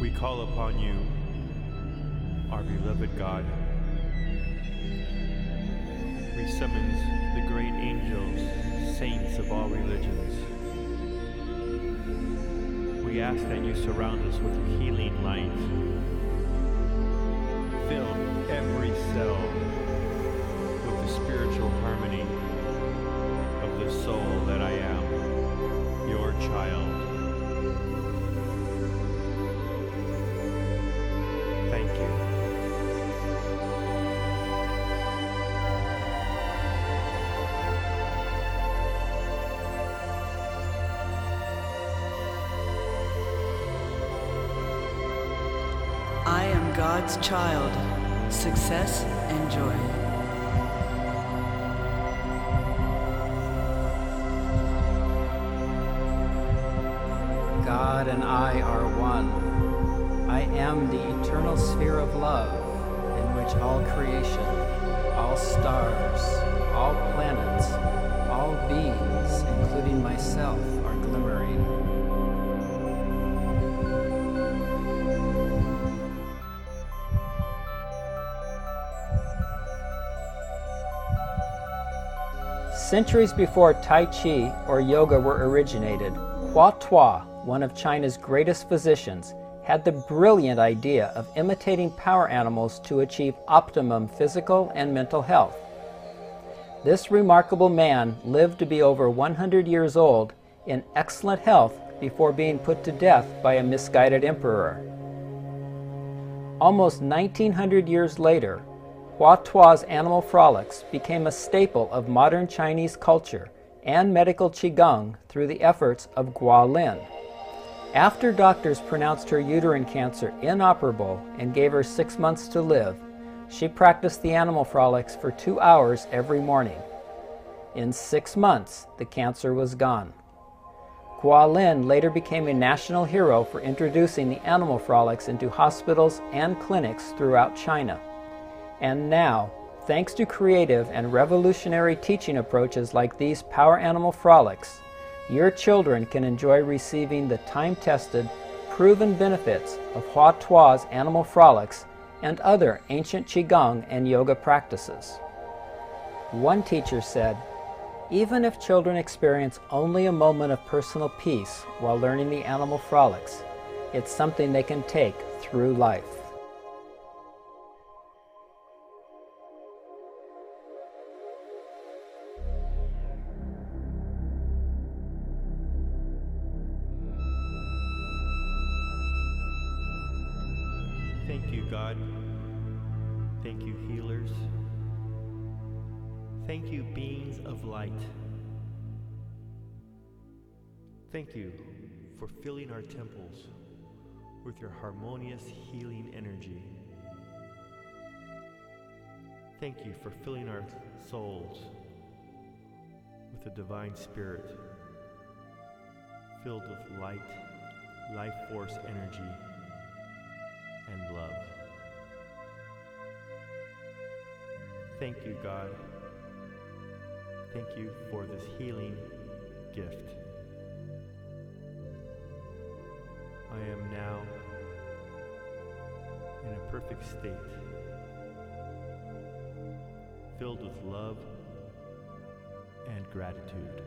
We call upon you, our beloved God. We summons the great angels, saints of all religions. We ask that you surround us with healing light. Fill every cell with the spiritual harmony of the soul that I am, your child. I am God's child. Success and joy. God and I are one. I am the eternal sphere of love in which all creation, all stars, all planets, Centuries before Tai Chi or yoga were originated, Hua Tuo, one of China's greatest physicians, had the brilliant idea of imitating power animals to achieve optimum physical and mental health. This remarkable man lived to be over 100 years old in excellent health before being put to death by a misguided emperor. Almost 1900 years later, Hua animal frolics became a staple of modern Chinese culture and medical qigong through the efforts of Guo Lin. After doctors pronounced her uterine cancer inoperable and gave her six months to live, she practiced the animal frolics for two hours every morning. In six months, the cancer was gone. Guo Lin later became a national hero for introducing the animal frolics into hospitals and clinics throughout China. And now, thanks to creative and revolutionary teaching approaches like these Power Animal Frolics, your children can enjoy receiving the time tested, proven benefits of Hua Tuo's Animal Frolics and other ancient Qigong and yoga practices. One teacher said, even if children experience only a moment of personal peace while learning the animal frolics, it's something they can take through life. Thank you, God. Thank you, healers. Thank you, beings of light. Thank you for filling our temples with your harmonious healing energy. Thank you for filling our souls with the divine spirit filled with light, life force energy, and love. Thank you, God. Thank you for this healing gift. I am now in a perfect state, filled with love and gratitude.